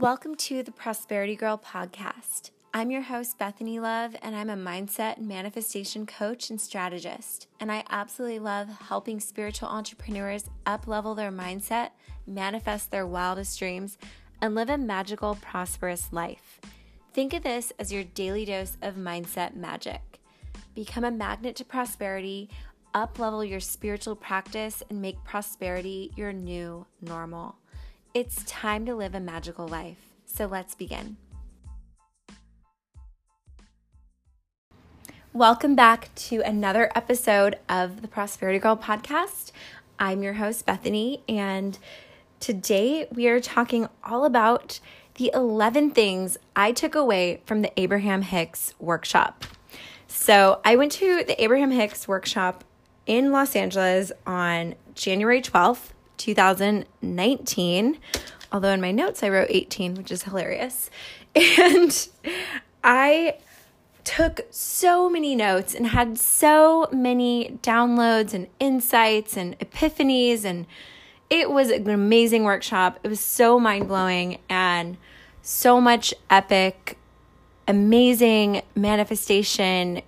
Welcome to the Prosperity Girl podcast. I'm your host, Bethany Love, and I'm a mindset and manifestation coach and strategist. And I absolutely love helping spiritual entrepreneurs up level their mindset, manifest their wildest dreams, and live a magical, prosperous life. Think of this as your daily dose of mindset magic. Become a magnet to prosperity, up level your spiritual practice, and make prosperity your new normal. It's time to live a magical life. So let's begin. Welcome back to another episode of the Prosperity Girl podcast. I'm your host, Bethany, and today we are talking all about the 11 things I took away from the Abraham Hicks workshop. So, I went to the Abraham Hicks workshop in Los Angeles on January 12th, 2019. Although in my notes I wrote 18, which is hilarious. And I took so many notes and had so many downloads and insights and epiphanies and it was an amazing workshop. It was so mind-blowing and so much epic amazing manifestation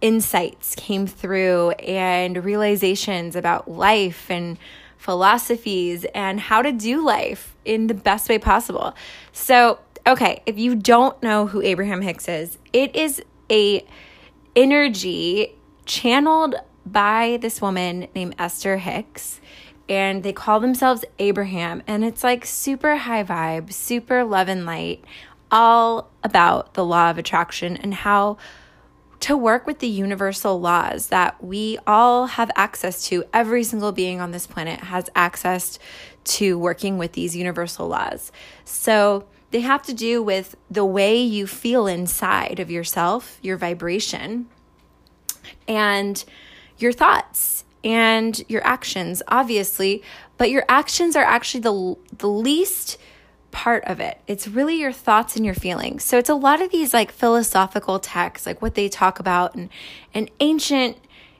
insights came through and realizations about life and philosophies and how to do life in the best way possible. So, okay, if you don't know who Abraham Hicks is, it is a energy channeled by this woman named Esther Hicks and they call themselves Abraham and it's like super high vibe, super love and light, all about the law of attraction and how to work with the universal laws that we all have access to. Every single being on this planet has access to working with these universal laws. So they have to do with the way you feel inside of yourself, your vibration, and your thoughts and your actions, obviously. But your actions are actually the, the least part of it. It's really your thoughts and your feelings. So it's a lot of these like philosophical texts, like what they talk about and and ancient,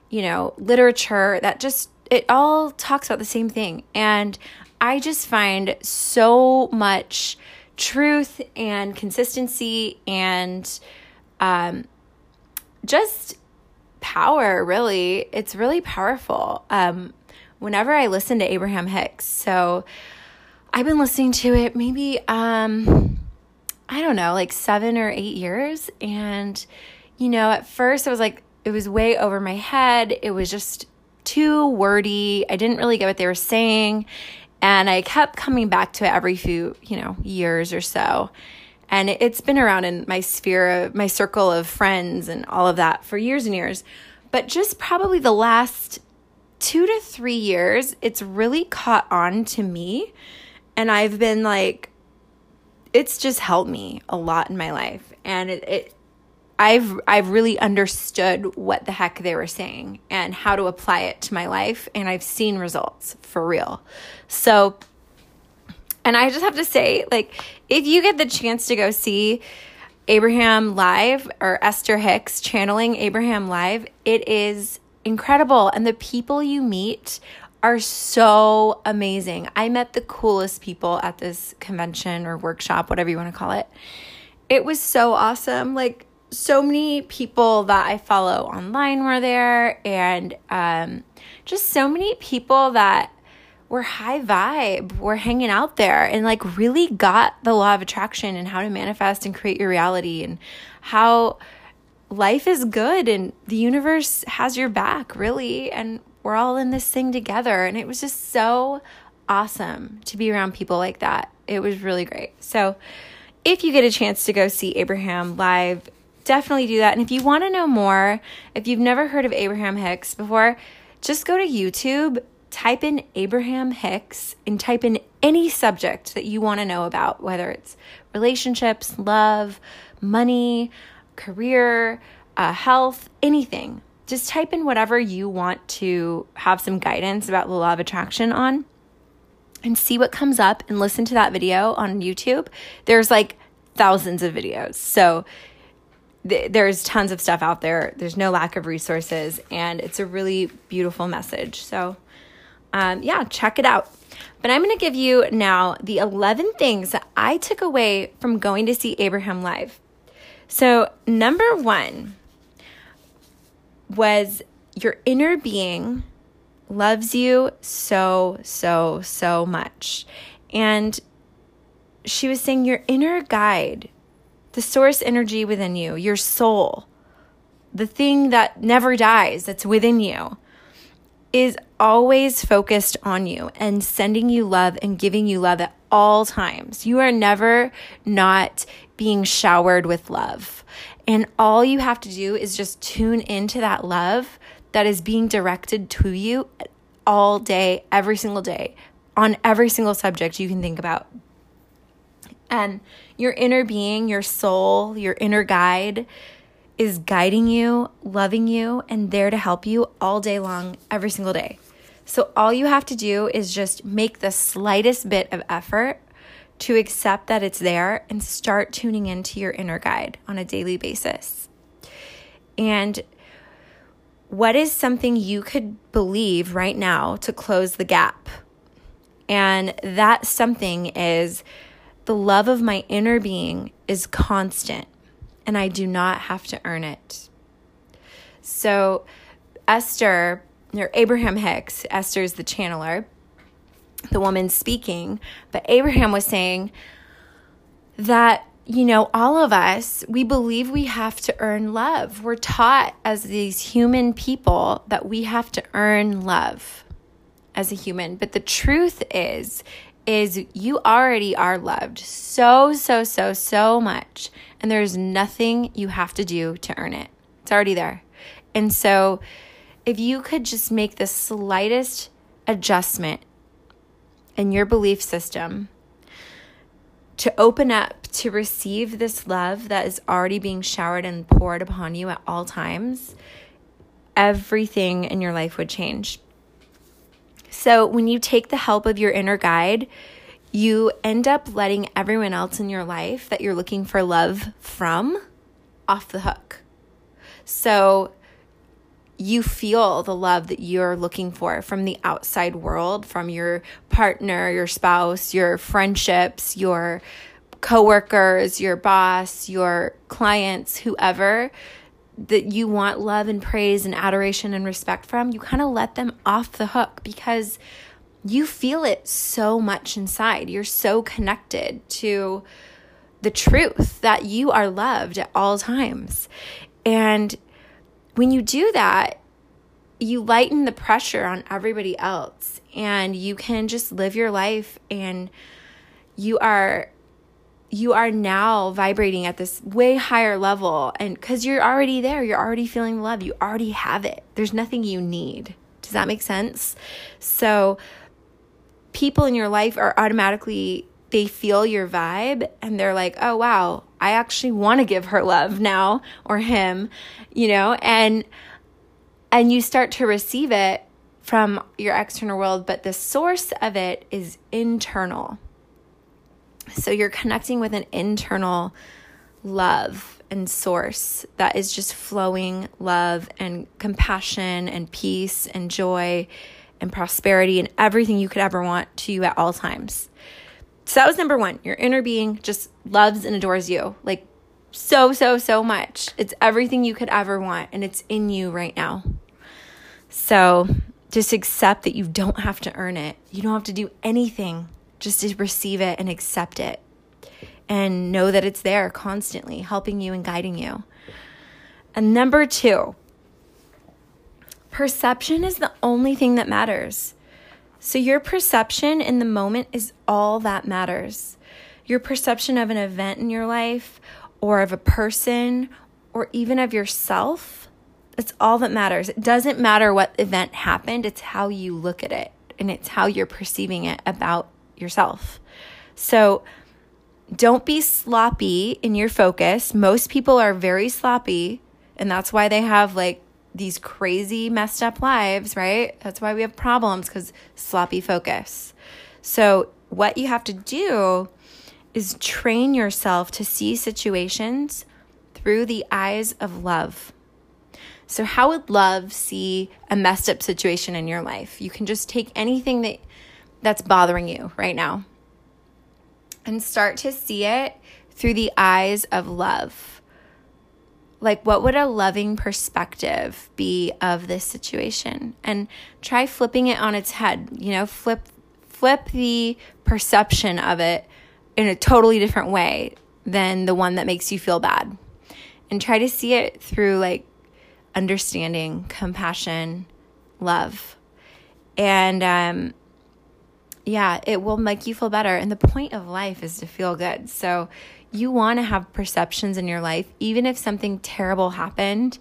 you know, literature that just it all talks about the same thing. And I just find so much truth and consistency and um just power really. It's really powerful. Um whenever I listen to Abraham Hicks. So I've been listening to it maybe um I don't know, like 7 or 8 years and you know, at first I was like it was way over my head. It was just too wordy. I didn't really get what they were saying and I kept coming back to it every few, you know, years or so. And it's been around in my sphere, of my circle of friends and all of that for years and years. But just probably the last two to three years, it's really caught on to me and I've been like, it's just helped me a lot in my life. And it, it I've I've really understood what the heck they were saying and how to apply it to my life and I've seen results for real. So and I just have to say like if you get the chance to go see Abraham live or Esther Hicks channeling Abraham live, it is incredible and the people you meet are so amazing. I met the coolest people at this convention or workshop, whatever you want to call it. It was so awesome. Like, so many people that I follow online were there, and um, just so many people that were high vibe, were hanging out there, and like really got the law of attraction and how to manifest and create your reality, and how life is good and the universe has your back, really. And we're all in this thing together. And it was just so awesome to be around people like that. It was really great. So, if you get a chance to go see Abraham live, definitely do that. And if you want to know more, if you've never heard of Abraham Hicks before, just go to YouTube, type in Abraham Hicks, and type in any subject that you want to know about, whether it's relationships, love, money, career, uh, health, anything just type in whatever you want to have some guidance about the law of attraction on and see what comes up and listen to that video on YouTube. There's like thousands of videos. So th- there's tons of stuff out there. There's no lack of resources and it's a really beautiful message. So um, yeah, check it out. But I'm going to give you now the 11 things that I took away from going to see Abraham live. So, number one was your inner being loves you so, so, so much. And she was saying your inner guide, the source energy within you, your soul, the thing that never dies that's within you, is always focused on you and sending you love and giving you love at all times. You are never not being showered with love. And all you have to do is just tune into that love that is being directed to you all day, every single day, on every single subject you can think about. And your inner being, your soul, your inner guide is guiding you, loving you, and there to help you all day long, every single day. So, all you have to do is just make the slightest bit of effort to accept that it's there and start tuning into your inner guide on a daily basis. And what is something you could believe right now to close the gap? And that something is the love of my inner being is constant and I do not have to earn it. So, Esther, or Abraham Hicks, Esther is the channeler, the woman speaking, but Abraham was saying that, you know, all of us, we believe we have to earn love. We're taught as these human people that we have to earn love as a human. But the truth is, is you already are loved so, so, so, so much. And there's nothing you have to do to earn it. It's already there. And so if you could just make the slightest adjustment in your belief system to open up to receive this love that is already being showered and poured upon you at all times, everything in your life would change. So, when you take the help of your inner guide, you end up letting everyone else in your life that you're looking for love from off the hook. So, you feel the love that you're looking for from the outside world, from your partner, your spouse, your friendships, your coworkers, your boss, your clients, whoever that you want love and praise and adoration and respect from, you kind of let them off the hook because you feel it so much inside. You're so connected to the truth that you are loved at all times. And when you do that, you lighten the pressure on everybody else and you can just live your life and you are you are now vibrating at this way higher level and cuz you're already there you're already feeling love you already have it. There's nothing you need. Does that make sense? So people in your life are automatically they feel your vibe and they're like oh wow I actually want to give her love now or him you know and and you start to receive it from your external world but the source of it is internal so you're connecting with an internal love and source that is just flowing love and compassion and peace and joy and prosperity and everything you could ever want to you at all times. So that was number one. Your inner being just loves and adores you like so, so, so much. It's everything you could ever want and it's in you right now. So just accept that you don't have to earn it, you don't have to do anything just to receive it and accept it and know that it's there constantly helping you and guiding you. And number two, perception is the only thing that matters. So, your perception in the moment is all that matters. Your perception of an event in your life, or of a person, or even of yourself, it's all that matters. It doesn't matter what event happened, it's how you look at it and it's how you're perceiving it about yourself. So don't be sloppy in your focus. Most people are very sloppy, and that's why they have like these crazy messed up lives, right? That's why we have problems because sloppy focus. So, what you have to do is train yourself to see situations through the eyes of love. So, how would love see a messed up situation in your life? You can just take anything that that's bothering you right now. And start to see it through the eyes of love. Like, what would a loving perspective be of this situation? And try flipping it on its head. You know, flip flip the perception of it in a totally different way than the one that makes you feel bad. And try to see it through like understanding, compassion, love. And um, yeah, it will make you feel better. And the point of life is to feel good. So you want to have perceptions in your life, even if something terrible happened,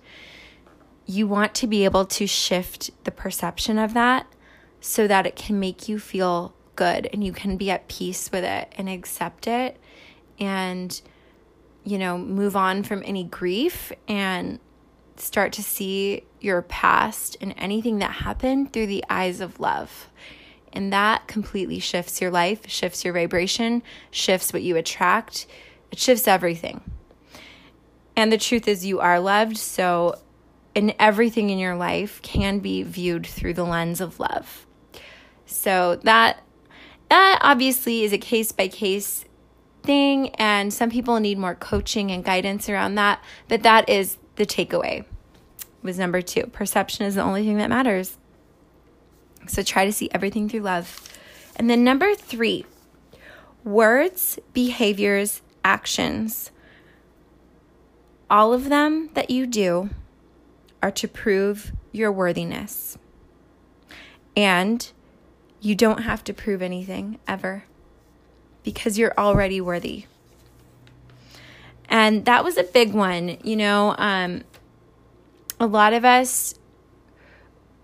you want to be able to shift the perception of that so that it can make you feel good and you can be at peace with it and accept it and you know move on from any grief and start to see your past and anything that happened through the eyes of love. And that completely shifts your life, shifts your vibration, shifts what you attract, it shifts everything. And the truth is, you are loved. So, in everything in your life can be viewed through the lens of love. So, that that obviously is a case by case thing and some people need more coaching and guidance around that but that is the takeaway was number two. Perception is the only thing that matters. So try to see everything through love. And then number three, words, behaviors, actions. All of them that you do are to prove your worthiness. And you don't have to prove anything ever because you're already worthy. And that was a big one. You know, um, a lot of us,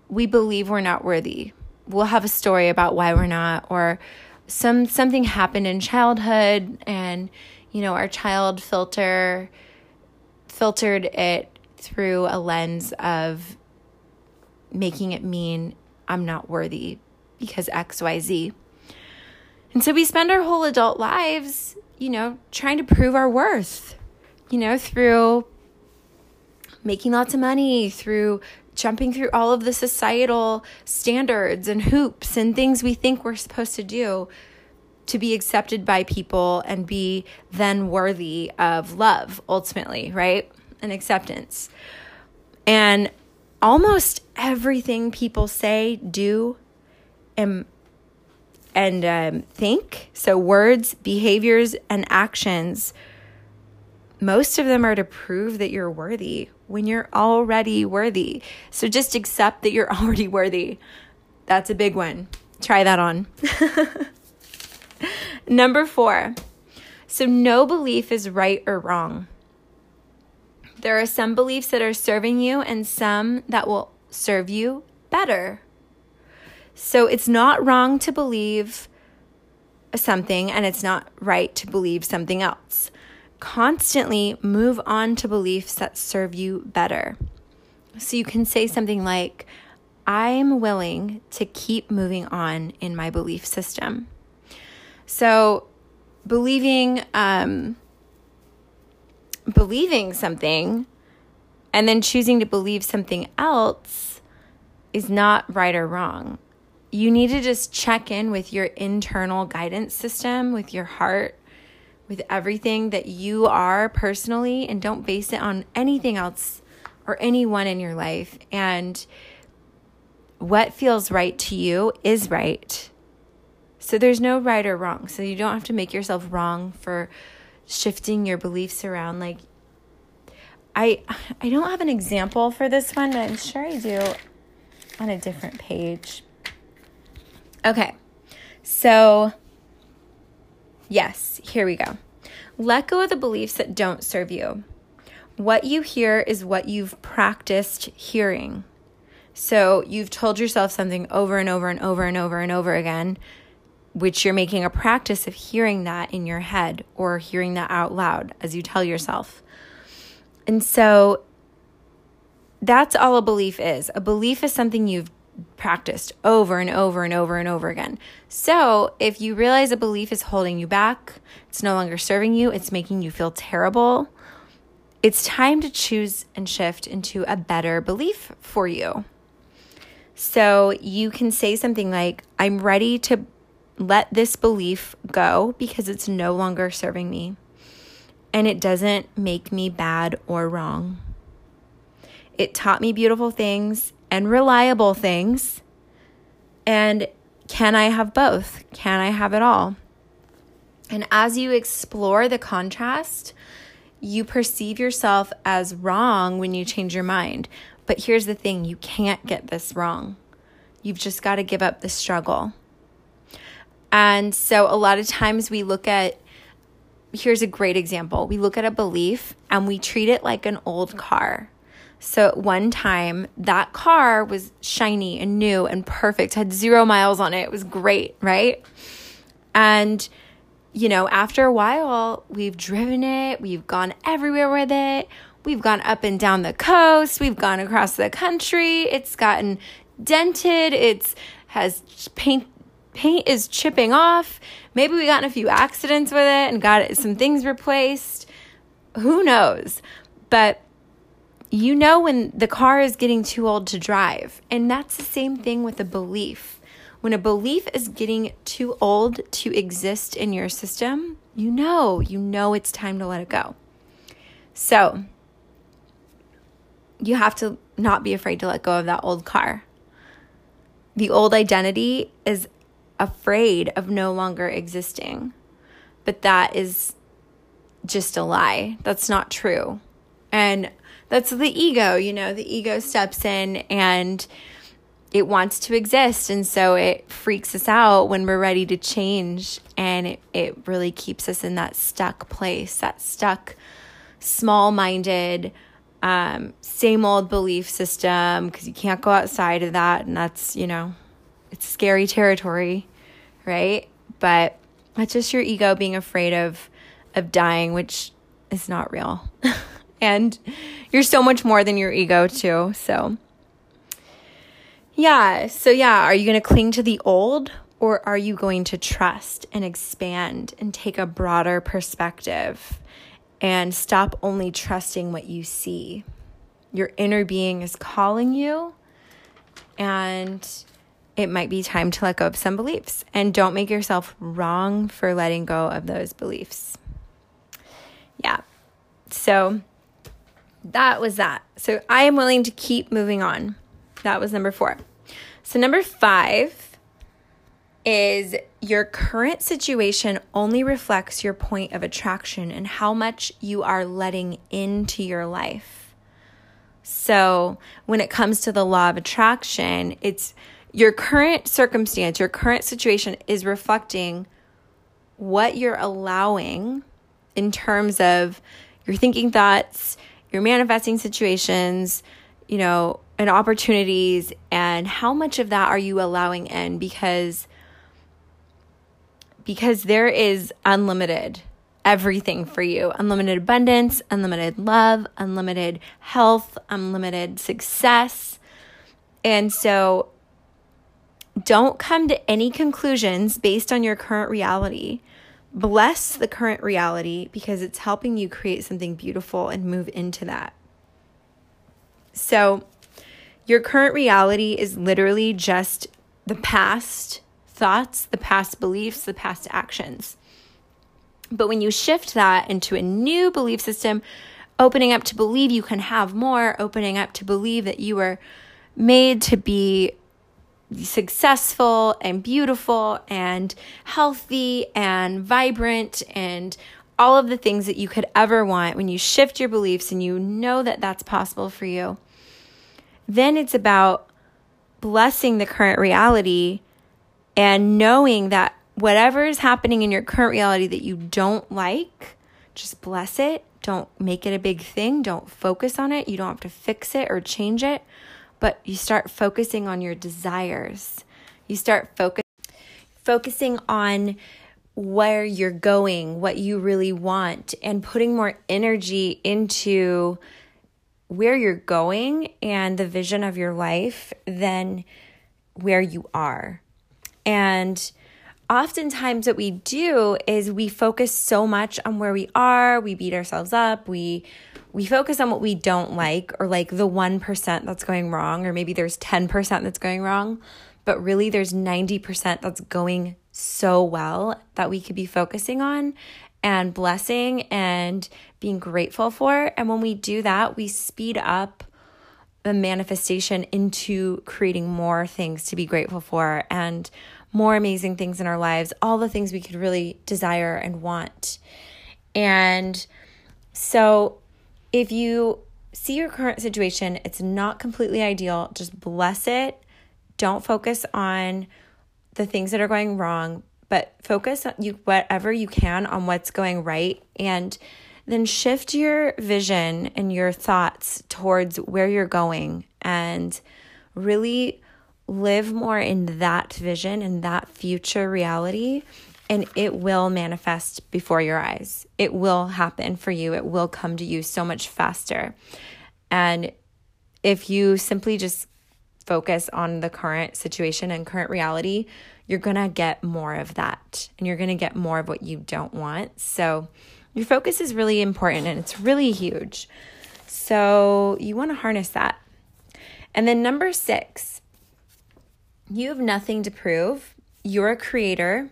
we believe we're not worthy. We'll have a story about why we're not, or some something happened in childhood, and you know our child filter filtered it through a lens of making it mean I'm not worthy because X Y Z. And so we spend our whole adult lives, you know, trying to prove our worth, you know, through making lots of money, through jumping through all of the societal standards and hoops and things we think we're supposed to do to be accepted by people and be then worthy of love ultimately, right? And acceptance. And almost everything people say, do, and and um, think so words behaviors and actions most of them are to prove that you're worthy when you're already worthy. So just accept that you're already worthy. That's a big one. Try that on. Number four. So, no belief is right or wrong. There are some beliefs that are serving you and some that will serve you better. So, it's not wrong to believe something and it's not right to believe something else constantly move on to beliefs that serve you better. So you can say something like, I'm willing to keep moving on in my belief system. So believing, um, believing something and then choosing to believe something else is not right or wrong. You need to just check in with your internal guidance system, with your heart, with everything that you are personally and don't base it on anything else or anyone in your life. And what feels right to you is right. So there's no right or wrong. So you don't have to make yourself wrong for shifting your beliefs around like I I don't have an example for this one, but I'm sure I do on a different page. Okay. So Yes, here we go. Let go of the beliefs that don't serve you. What you hear is what you've practiced hearing. So you've told yourself something over and over and over and over and over again, which you're making a practice of hearing that in your head or hearing that out loud as you tell yourself. And so that's all a belief is. A belief is something you've practiced over and over and over and over again. So, if you realize a belief is holding you back, it's no longer serving you, it's making you feel terrible, it's time to choose and shift into a better belief for you. So, you can say something like, I'm ready to let this belief go because it's no longer serving me and it doesn't make me bad or wrong. It taught me beautiful things and reliable things. And can I have both? Can I have it all? And as you explore the contrast, you perceive yourself as wrong when you change your mind. But here's the thing you can't get this wrong. You've just got to give up the struggle. And so, a lot of times we look at here's a great example we look at a belief and we treat it like an old car. So, at one time, that car was shiny and new and perfect, had zero miles on it. It was great, right? And you know, after a while, we've driven it, we've gone everywhere with it. We've gone up and down the coast, we've gone across the country. It's gotten dented, it's has paint paint is chipping off. Maybe we got in a few accidents with it and got some things replaced. Who knows? But you know when the car is getting too old to drive. And that's the same thing with a belief. When a belief is getting too old to exist in your system, you know, you know it's time to let it go. So, you have to not be afraid to let go of that old car. The old identity is afraid of no longer existing, but that is just a lie. That's not true. And that's the ego, you know, the ego steps in and it wants to exist and so it freaks us out when we're ready to change and it, it really keeps us in that stuck place that stuck small-minded um, same old belief system because you can't go outside of that and that's you know it's scary territory right but that's just your ego being afraid of of dying which is not real and you're so much more than your ego too so yeah. So, yeah, are you going to cling to the old or are you going to trust and expand and take a broader perspective and stop only trusting what you see? Your inner being is calling you, and it might be time to let go of some beliefs. And don't make yourself wrong for letting go of those beliefs. Yeah. So, that was that. So, I am willing to keep moving on. That was number four. So, number five is your current situation only reflects your point of attraction and how much you are letting into your life. So, when it comes to the law of attraction, it's your current circumstance, your current situation is reflecting what you're allowing in terms of your thinking thoughts, your manifesting situations, you know, and opportunities and how much of that are you allowing in? Because because there is unlimited everything for you. Unlimited abundance unlimited love unlimited health unlimited success. And so don't come to any conclusions based on your current reality bless the current reality because it's helping you create something beautiful and move into that so your current reality is literally just the past thoughts, the past beliefs, the past actions. But when you shift that into a new belief system, opening up to believe you can have more, opening up to believe that you were made to be successful and beautiful and healthy and vibrant and all of the things that you could ever want when you shift your beliefs and you know that that's possible for you then it's about blessing the current reality and knowing that whatever is happening in your current reality that you don't like, just bless it. Don't make it a big thing. Don't focus on it. You don't have to fix it or change it, but you start focusing on your desires. You start focus focusing on where you're going, what you really want, and putting more energy into where you're going and the vision of your life than where you are. And oftentimes, what we do is we focus so much on where we are, we beat ourselves up, we we focus on what we don't like or like the 1% that's going wrong or maybe there's 10% that's going wrong but really there's 90% that's going so well that we could be focusing on and blessing and being grateful for. And when we do that, we speed up the manifestation into creating more things to be grateful for and more amazing things in our lives, all the things we could really desire and want. And so, if you see your current situation, it's not completely ideal, just bless it. Don't focus on the things that are going wrong, but focus on you whatever you can on what's going right and then shift your vision and your thoughts towards where you're going and really live more in that vision and that future reality and it will manifest before your eyes. It will happen for you. It will come to you so much faster. And if you simply just focus on the current situation and current reality, you're going to get more of that and you're going to get more of what you don't want. So, your focus is really important and it's really huge. So you want to harness that. And then number six, you have nothing to prove. You're a creator.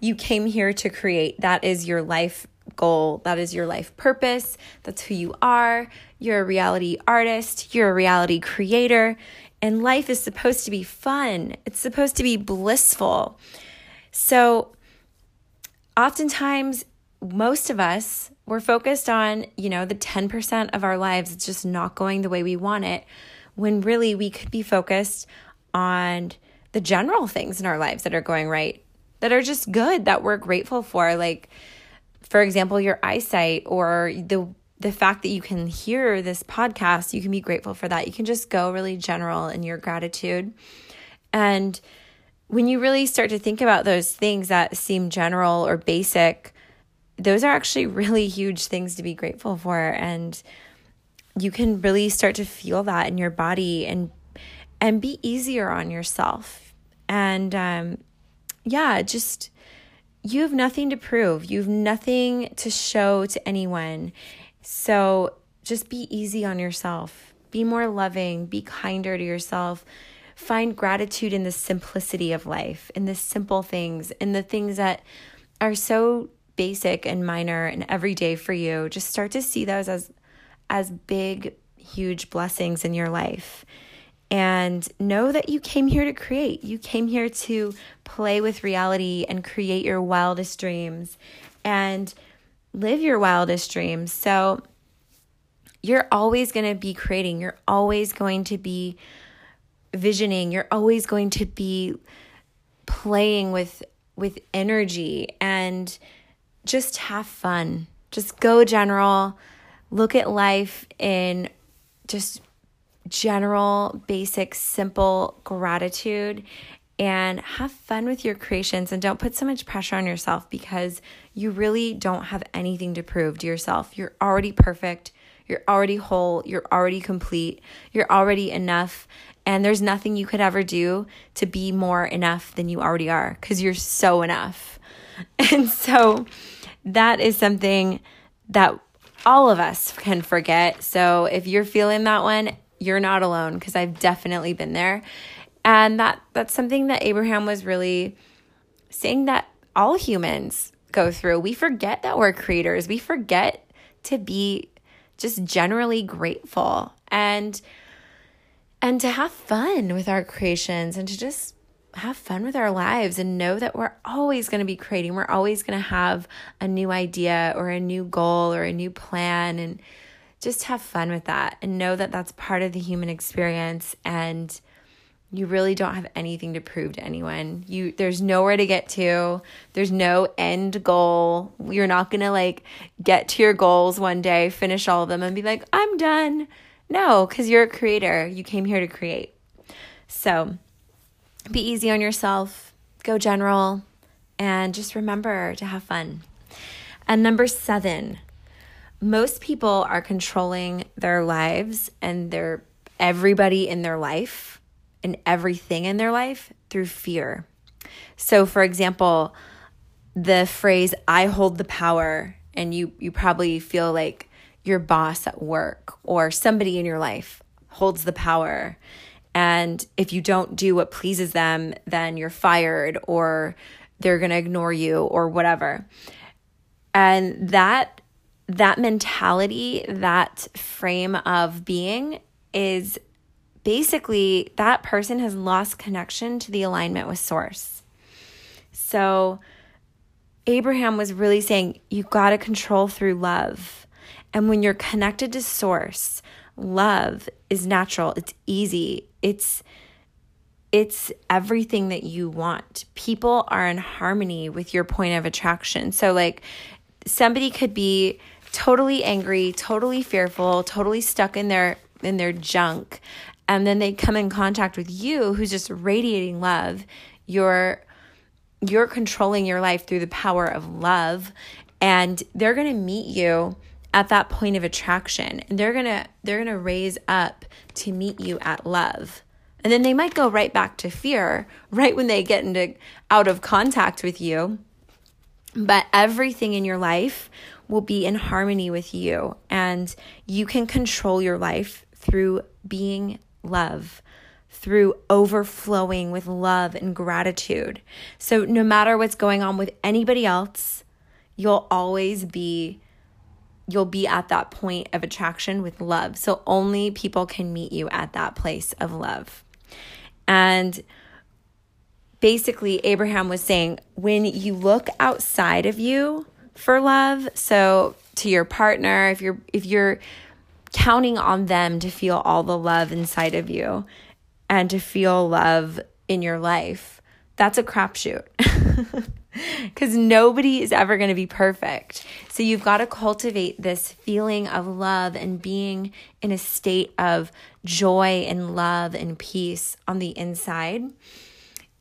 You came here to create. That is your life goal. That is your life purpose. That's who you are. You're a reality artist. You're a reality creator. And life is supposed to be fun, it's supposed to be blissful. So, oftentimes, most of us we're focused on, you know, the 10% of our lives it's just not going the way we want it when really we could be focused on the general things in our lives that are going right, that are just good, that we're grateful for like for example, your eyesight or the the fact that you can hear this podcast, you can be grateful for that. You can just go really general in your gratitude. And when you really start to think about those things that seem general or basic, those are actually really huge things to be grateful for and you can really start to feel that in your body and and be easier on yourself and um yeah just you have nothing to prove. You have nothing to show to anyone. So just be easy on yourself. Be more loving. Be kinder to yourself. Find gratitude in the simplicity of life in the simple things in the things that are so basic and minor and everyday for you, just start to see those as as big, huge blessings in your life. And know that you came here to create. You came here to play with reality and create your wildest dreams and live your wildest dreams. So you're always going to be creating. You're always going to be visioning. You're always going to be playing with with energy and just have fun. Just go general. Look at life in just general, basic, simple gratitude and have fun with your creations and don't put so much pressure on yourself because you really don't have anything to prove to yourself. You're already perfect. You're already whole. You're already complete. You're already enough. And there's nothing you could ever do to be more enough than you already are because you're so enough. And so, that is something that all of us can forget. So if you're feeling that one, you're not alone because I've definitely been there. And that that's something that Abraham was really saying that all humans go through. We forget that we're creators. We forget to be just generally grateful and and to have fun with our creations and to just have fun with our lives and know that we're always going to be creating. We're always going to have a new idea or a new goal or a new plan and just have fun with that and know that that's part of the human experience and you really don't have anything to prove to anyone. You there's nowhere to get to. There's no end goal. You're not going to like get to your goals one day, finish all of them and be like, "I'm done." No, cuz you're a creator. You came here to create. So, be easy on yourself, go general, and just remember to have fun. And number seven, most people are controlling their lives and their everybody in their life and everything in their life through fear. So, for example, the phrase "I hold the power," and you you probably feel like your boss at work or somebody in your life holds the power and if you don't do what pleases them, then you're fired or they're going to ignore you or whatever. And that that mentality, that frame of being is basically that person has lost connection to the alignment with source. So Abraham was really saying you got to control through love. And when you're connected to source, love is natural, it's easy. It's it's everything that you want. People are in harmony with your point of attraction. So like somebody could be totally angry, totally fearful, totally stuck in their in their junk. And then they come in contact with you who's just radiating love. You're you're controlling your life through the power of love. And they're going to meet you at that point of attraction. And they're going to they're going to raise up to meet you at love. And then they might go right back to fear right when they get into out of contact with you. But everything in your life will be in harmony with you and you can control your life through being love through overflowing with love and gratitude. So, no matter what's going on with anybody else, you'll always be you'll be at that point of attraction with love. So only people can meet you at that place of love. And basically Abraham was saying when you look outside of you for love, so to your partner, if you're if you're counting on them to feel all the love inside of you and to feel love in your life, that's a crapshoot. Because nobody is ever going to be perfect. So you've got to cultivate this feeling of love and being in a state of joy and love and peace on the inside.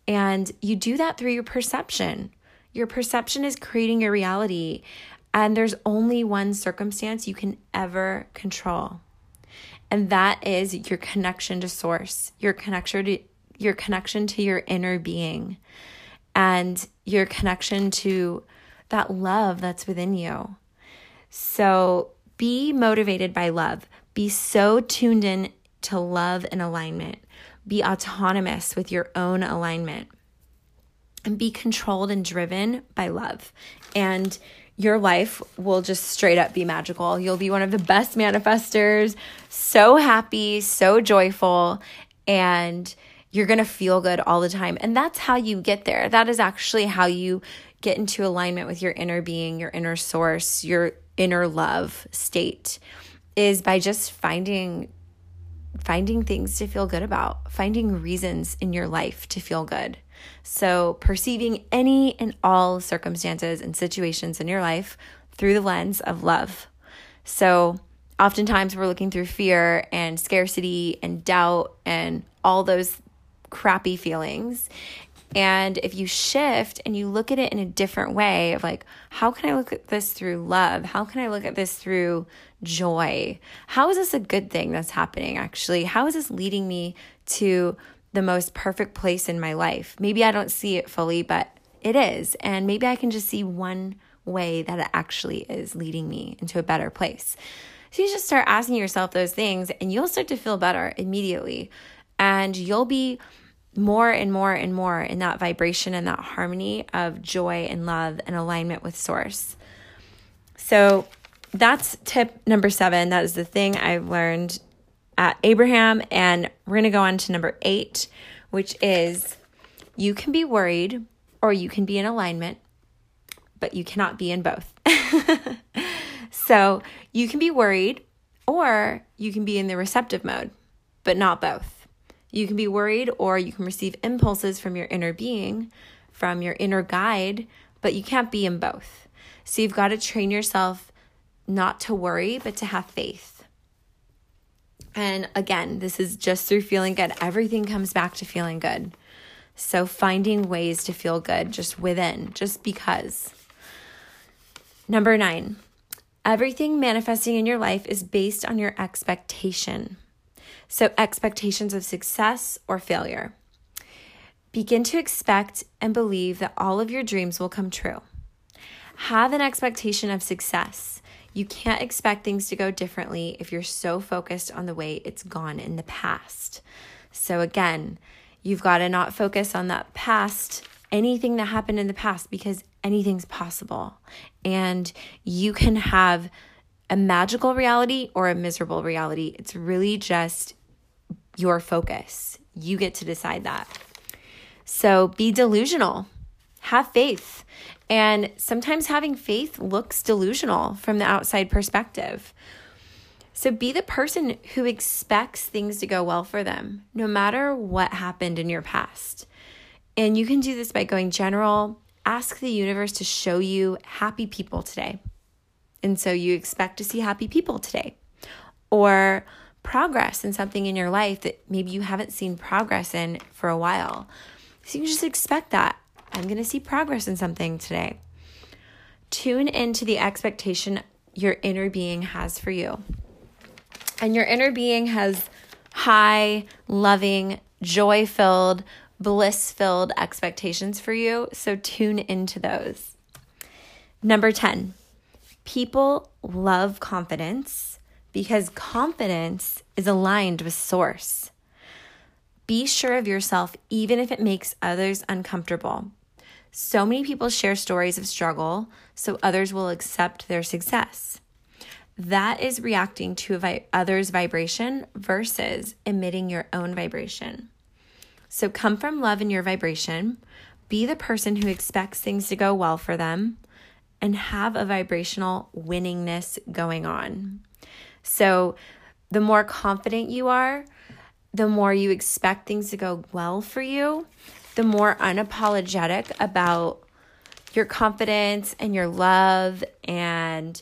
And you do that through your perception. Your perception is creating your reality. And there's only one circumstance you can ever control. And that is your connection to source, your connection to your connection to your inner being and your connection to that love that's within you. So be motivated by love. Be so tuned in to love and alignment. Be autonomous with your own alignment. And be controlled and driven by love. And your life will just straight up be magical. You'll be one of the best manifestors, so happy, so joyful, and you're going to feel good all the time. And that's how you get there. That is actually how you get into alignment with your inner being, your inner source, your inner love state is by just finding finding things to feel good about, finding reasons in your life to feel good. So, perceiving any and all circumstances and situations in your life through the lens of love. So, oftentimes we're looking through fear and scarcity and doubt and all those crappy feelings. And if you shift and you look at it in a different way of like, how can I look at this through love? How can I look at this through joy? How is this a good thing that's happening actually? How is this leading me to the most perfect place in my life. Maybe I don't see it fully, but it is. And maybe I can just see one way that it actually is leading me into a better place. So you just start asking yourself those things and you'll start to feel better immediately. And you'll be more and more and more in that vibration and that harmony of joy and love and alignment with source. So that's tip number seven. That is the thing I've learned Abraham. And we're going to go on to number eight, which is you can be worried or you can be in alignment, but you cannot be in both. so you can be worried or you can be in the receptive mode, but not both. You can be worried or you can receive impulses from your inner being, from your inner guide, but you can't be in both. So you've got to train yourself not to worry, but to have faith. And again, this is just through feeling good. Everything comes back to feeling good. So finding ways to feel good just within, just because. Number nine, everything manifesting in your life is based on your expectation. So, expectations of success or failure. Begin to expect and believe that all of your dreams will come true. Have an expectation of success. You can't expect things to go differently if you're so focused on the way it's gone in the past. So, again, you've got to not focus on that past anything that happened in the past because anything's possible. And you can have a magical reality or a miserable reality. It's really just your focus. You get to decide that. So be delusional, have faith. And sometimes having faith looks delusional from the outside perspective. So be the person who expects things to go well for them, no matter what happened in your past. And you can do this by going general. Ask the universe to show you happy people today. And so you expect to see happy people today. Or progress in something in your life that maybe you haven't seen progress in for a while. So you can just expect that. I'm going to see progress in something today. Tune into the expectation your inner being has for you. And your inner being has high, loving, joy filled, bliss filled expectations for you. So tune into those. Number 10, people love confidence because confidence is aligned with source. Be sure of yourself, even if it makes others uncomfortable. So many people share stories of struggle, so others will accept their success. That is reacting to vi- others' vibration versus emitting your own vibration. So come from love in your vibration, be the person who expects things to go well for them, and have a vibrational winningness going on. So the more confident you are, the more you expect things to go well for you, the more unapologetic about your confidence and your love and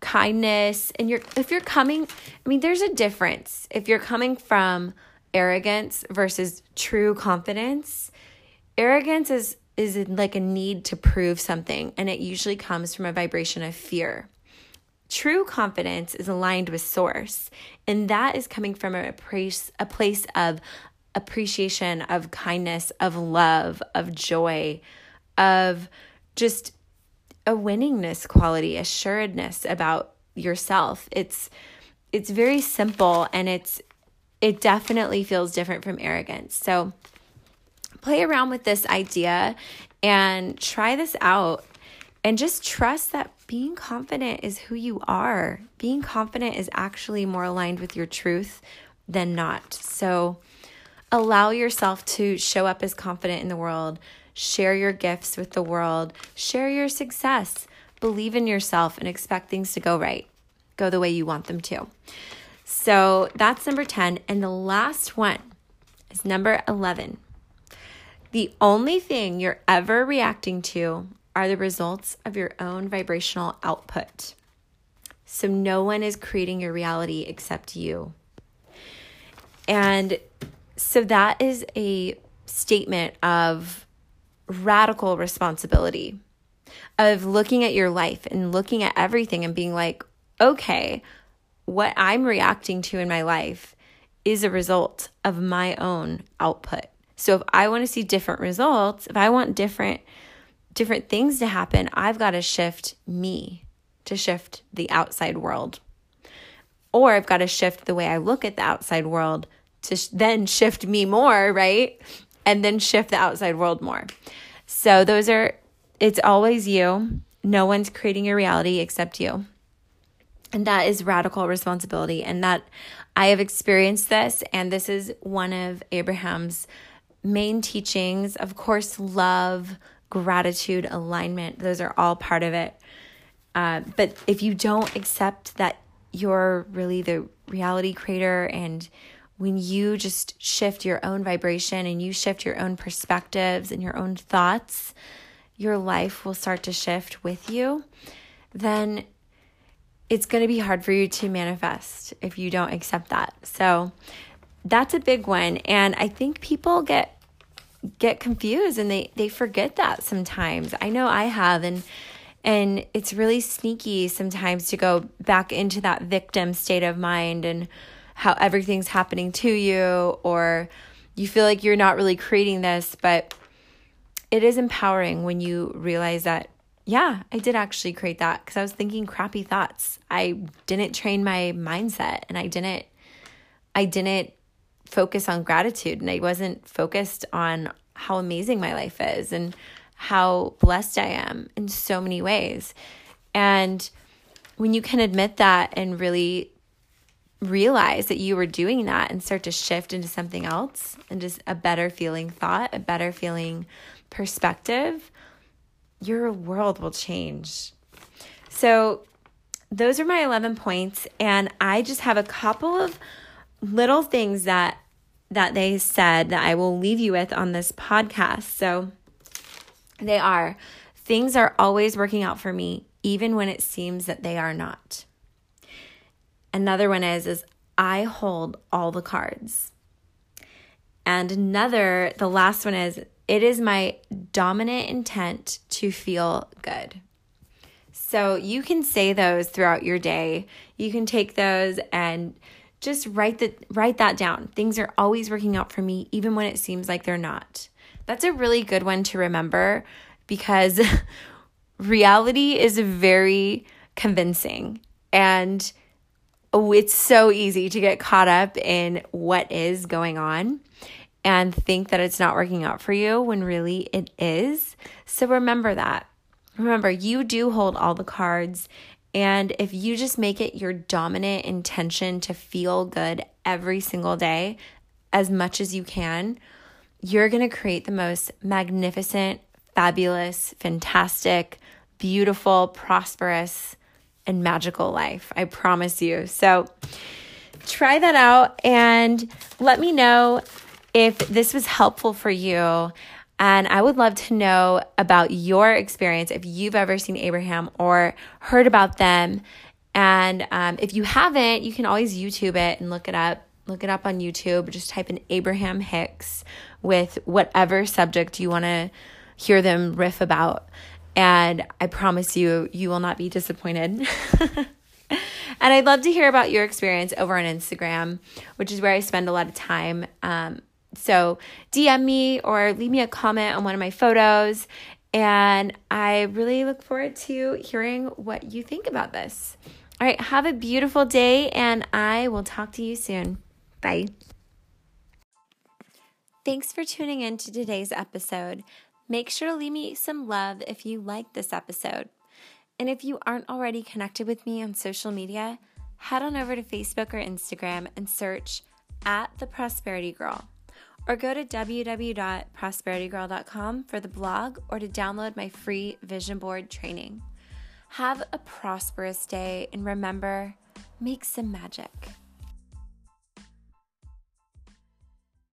kindness and you're if you're coming I mean there's a difference if you're coming from arrogance versus true confidence. Arrogance is is like a need to prove something and it usually comes from a vibration of fear. True confidence is aligned with source and that is coming from a place a place of appreciation, of kindness, of love, of joy, of just a winningness quality, assuredness about yourself. It's it's very simple and it's it definitely feels different from arrogance. So play around with this idea and try this out and just trust that being confident is who you are. Being confident is actually more aligned with your truth than not. So allow yourself to show up as confident in the world, share your gifts with the world, share your success, believe in yourself, and expect things to go right, go the way you want them to. So that's number 10. And the last one is number 11. The only thing you're ever reacting to are the results of your own vibrational output. So no one is creating your reality except you. And so that is a statement of radical responsibility of looking at your life and looking at everything and being like, okay, what I'm reacting to in my life is a result of my own output. So if I want to see different results, if I want different different things to happen, I've got to shift me to shift the outside world. Or I've got to shift the way I look at the outside world to sh- then shift me more, right? And then shift the outside world more. So those are it's always you. No one's creating your reality except you. And that is radical responsibility. And that I have experienced this. And this is one of Abraham's main teachings. Of course, love, gratitude, alignment, those are all part of it. Uh, but if you don't accept that you're really the reality creator and when you just shift your own vibration and you shift your own perspectives and your own thoughts, your life will start to shift with you, then it's going to be hard for you to manifest if you don't accept that. So that's a big one and I think people get get confused and they they forget that sometimes. I know I have and and it's really sneaky sometimes to go back into that victim state of mind and how everything's happening to you or you feel like you're not really creating this, but it is empowering when you realize that yeah, I did actually create that because I was thinking crappy thoughts. I didn't train my mindset and I didn't I didn't focus on gratitude and I wasn't focused on how amazing my life is and how blessed I am in so many ways. And when you can admit that and really realize that you were doing that and start to shift into something else and just a better feeling thought, a better feeling perspective, your world will change. So, those are my 11 points and I just have a couple of little things that that they said that I will leave you with on this podcast. So, they are things are always working out for me even when it seems that they are not. Another one is is I hold all the cards. And another, the last one is it is my dominant intent to feel good. So you can say those throughout your day. You can take those and just write the write that down. Things are always working out for me even when it seems like they're not. That's a really good one to remember because reality is very convincing and Oh, it's so easy to get caught up in what is going on and think that it's not working out for you when really it is. So remember that. Remember, you do hold all the cards. And if you just make it your dominant intention to feel good every single day as much as you can, you're going to create the most magnificent, fabulous, fantastic, beautiful, prosperous, and magical life. I promise you. So try that out and let me know if this was helpful for you. And I would love to know about your experience if you've ever seen Abraham or heard about them. And um, if you haven't, you can always YouTube it and look it up. Look it up on YouTube. Just type in Abraham Hicks with whatever subject you want to hear them riff about. And I promise you, you will not be disappointed. and I'd love to hear about your experience over on Instagram, which is where I spend a lot of time. Um, so DM me or leave me a comment on one of my photos. And I really look forward to hearing what you think about this. All right, have a beautiful day, and I will talk to you soon. Bye. Thanks for tuning in to today's episode. Make sure to leave me some love if you like this episode. And if you aren't already connected with me on social media, head on over to Facebook or Instagram and search at The Prosperity Girl. Or go to www.prosperitygirl.com for the blog or to download my free vision board training. Have a prosperous day and remember, make some magic.